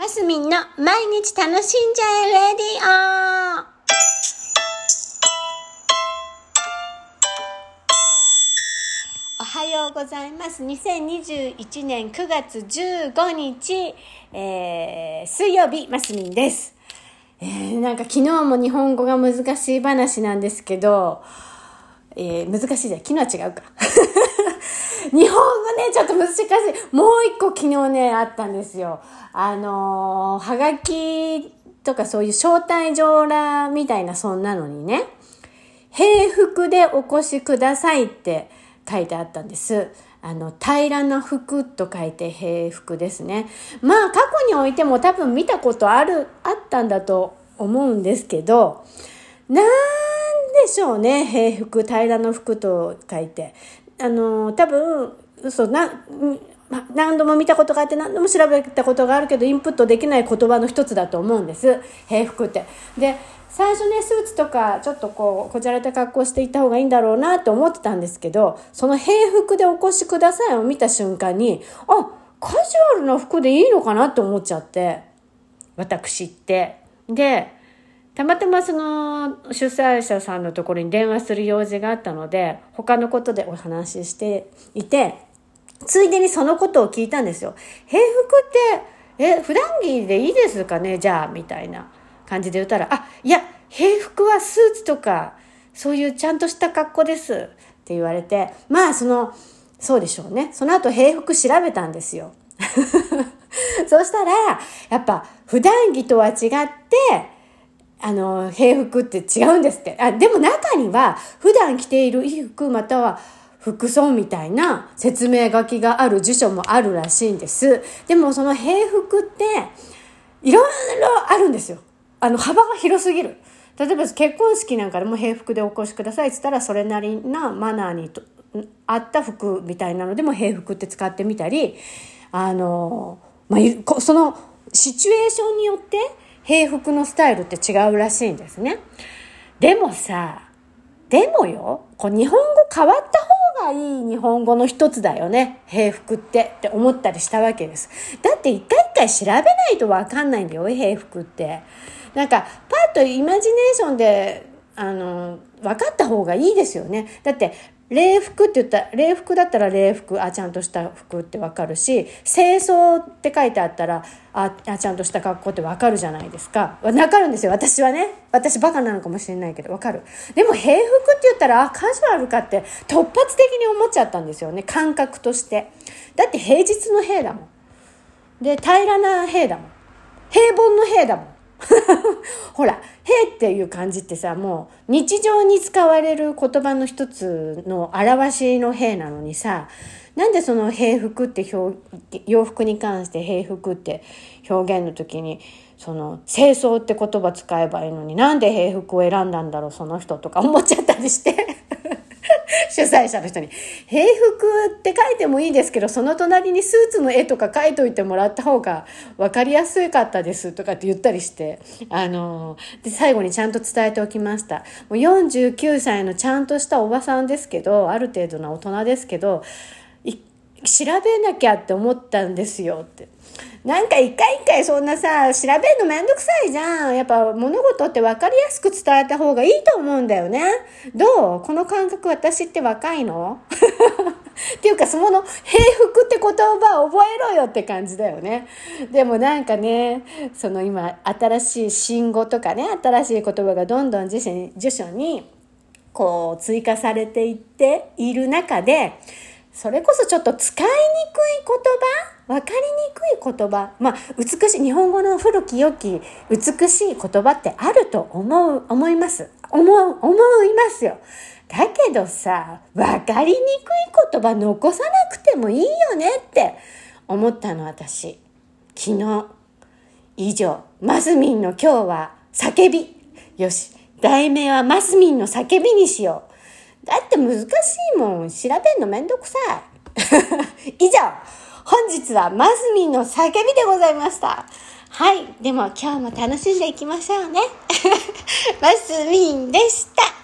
マスミンの毎日楽しんじゃえレディオおはようございます。2021年9月15日、えー、水曜日、マスミンです。えー、なんか昨日も日本語が難しい話なんですけど、えー、難しいじゃん。昨日は違うか。日本語ね、ちょっと難しい。もう一個昨日ね、あったんですよ。あのー、はがきとかそういう招待状らみたいなそんなのにね、平服でお越しくださいって書いてあったんです。あの、平らな服と書いて平服ですね。まあ、過去においても多分見たことある、あったんだと思うんですけど、なんでしょうね、平服、平らな服と書いて。あの、多分、嘘な、何度も見たことがあって何度も調べたことがあるけどインプットできない言葉の一つだと思うんです平服って。で最初ねスーツとかちょっとこうこじゃれた格好していった方がいいんだろうなって思ってたんですけどその平服でお越しくださいを見た瞬間にあカジュアルな服でいいのかなって思っちゃって私って。でたまたまその主催者さんのところに電話する用事があったので他のことでお話ししていてついでにそのことを聞いたんですよ。平服って、え、普段着でいいですかね？じゃあ、みたいな感じで言ったら、あ、いや、平服はスーツとか、そういうちゃんとした格好ですって言われて、まあ、その、そうでしょうね。その後平服調べたんですよ。そしたら、やっぱ普段着とは違って、あの、平服って違うんですって。あ、でも中には、普段着ている衣服または服装みたいな説明書きがある辞書もあるらしいんです。でもその平服って、いろいろあるんですよ。あの、幅が広すぎる。例えば結婚式なんかでも平服でお越しくださいって言ったら、それなりなマナーにと合った服みたいなのでも平服って使ってみたり、あの、まあ、そのシチュエーションによって平服のスタイルって違うらしいんですね。でもさ、でもよ、こう日本語変わった方がいい日本語の一つだよね。平服ってって思ったりしたわけです。だって一回一回調べないとわかんないんだよ、平服って。なんか、パッとイマジネーションで、あの、分かった方がいいですよね。だって、礼服って言ったら、礼服だったら礼服、あ、ちゃんとした服ってわかるし、清掃って書いてあったら、あ、あちゃんとした格好ってわかるじゃないですか。わかるんですよ、私はね。私バカなのかもしれないけど、わかる。でも平服って言ったら、あ、カジュアルかって突発的に思っちゃったんですよね、感覚として。だって平日の平だもん。で、平らな平だもん。平凡の平だもん。ほら、へっていう感じってさ、もう日常に使われる言葉の一つの表しのへなのにさ、なんでその平服って表、洋服に関して平服って表現の時に、その清掃って言葉使えばいいのになんで平服を選んだんだろうその人とか思っちゃったりして。主催者の人に「平服って書いてもいいですけどその隣にスーツの絵とか書いといてもらった方が分かりやすかったです」とかって言ったりしてあので最後にちゃんと伝えておきました。もう49歳のちゃんとしたおばさんですけどある程度の大人ですけど調べなきゃって思ったんですよって。なんか一回一回そんなさ、調べるのめんどくさいじゃん。やっぱ物事って分かりやすく伝えた方がいいと思うんだよね。どう？この感覚私って若いの？っていうかその平服って言葉を覚えろよって感じだよね。でもなんかね、その今新しい新語とかね、新しい言葉がどんどん辞書に、辞書にこう追加されていっている中で、それこそちょっと使いにくい言葉分かりにくい言葉。まあ美しい日本語の古き良き美しい言葉ってあると思う思います。思う思いますよ。だけどさ分かりにくい言葉残さなくてもいいよねって思ったの私。昨日以上。マスミンの今日は叫び。よし。題名はマスミンの叫びにしよう。だって難しいもん。調べんのめんどくさい。以上、本日はマスミンの叫びでございました。はい。でも今日も楽しんでいきましょうね。マスミンでした。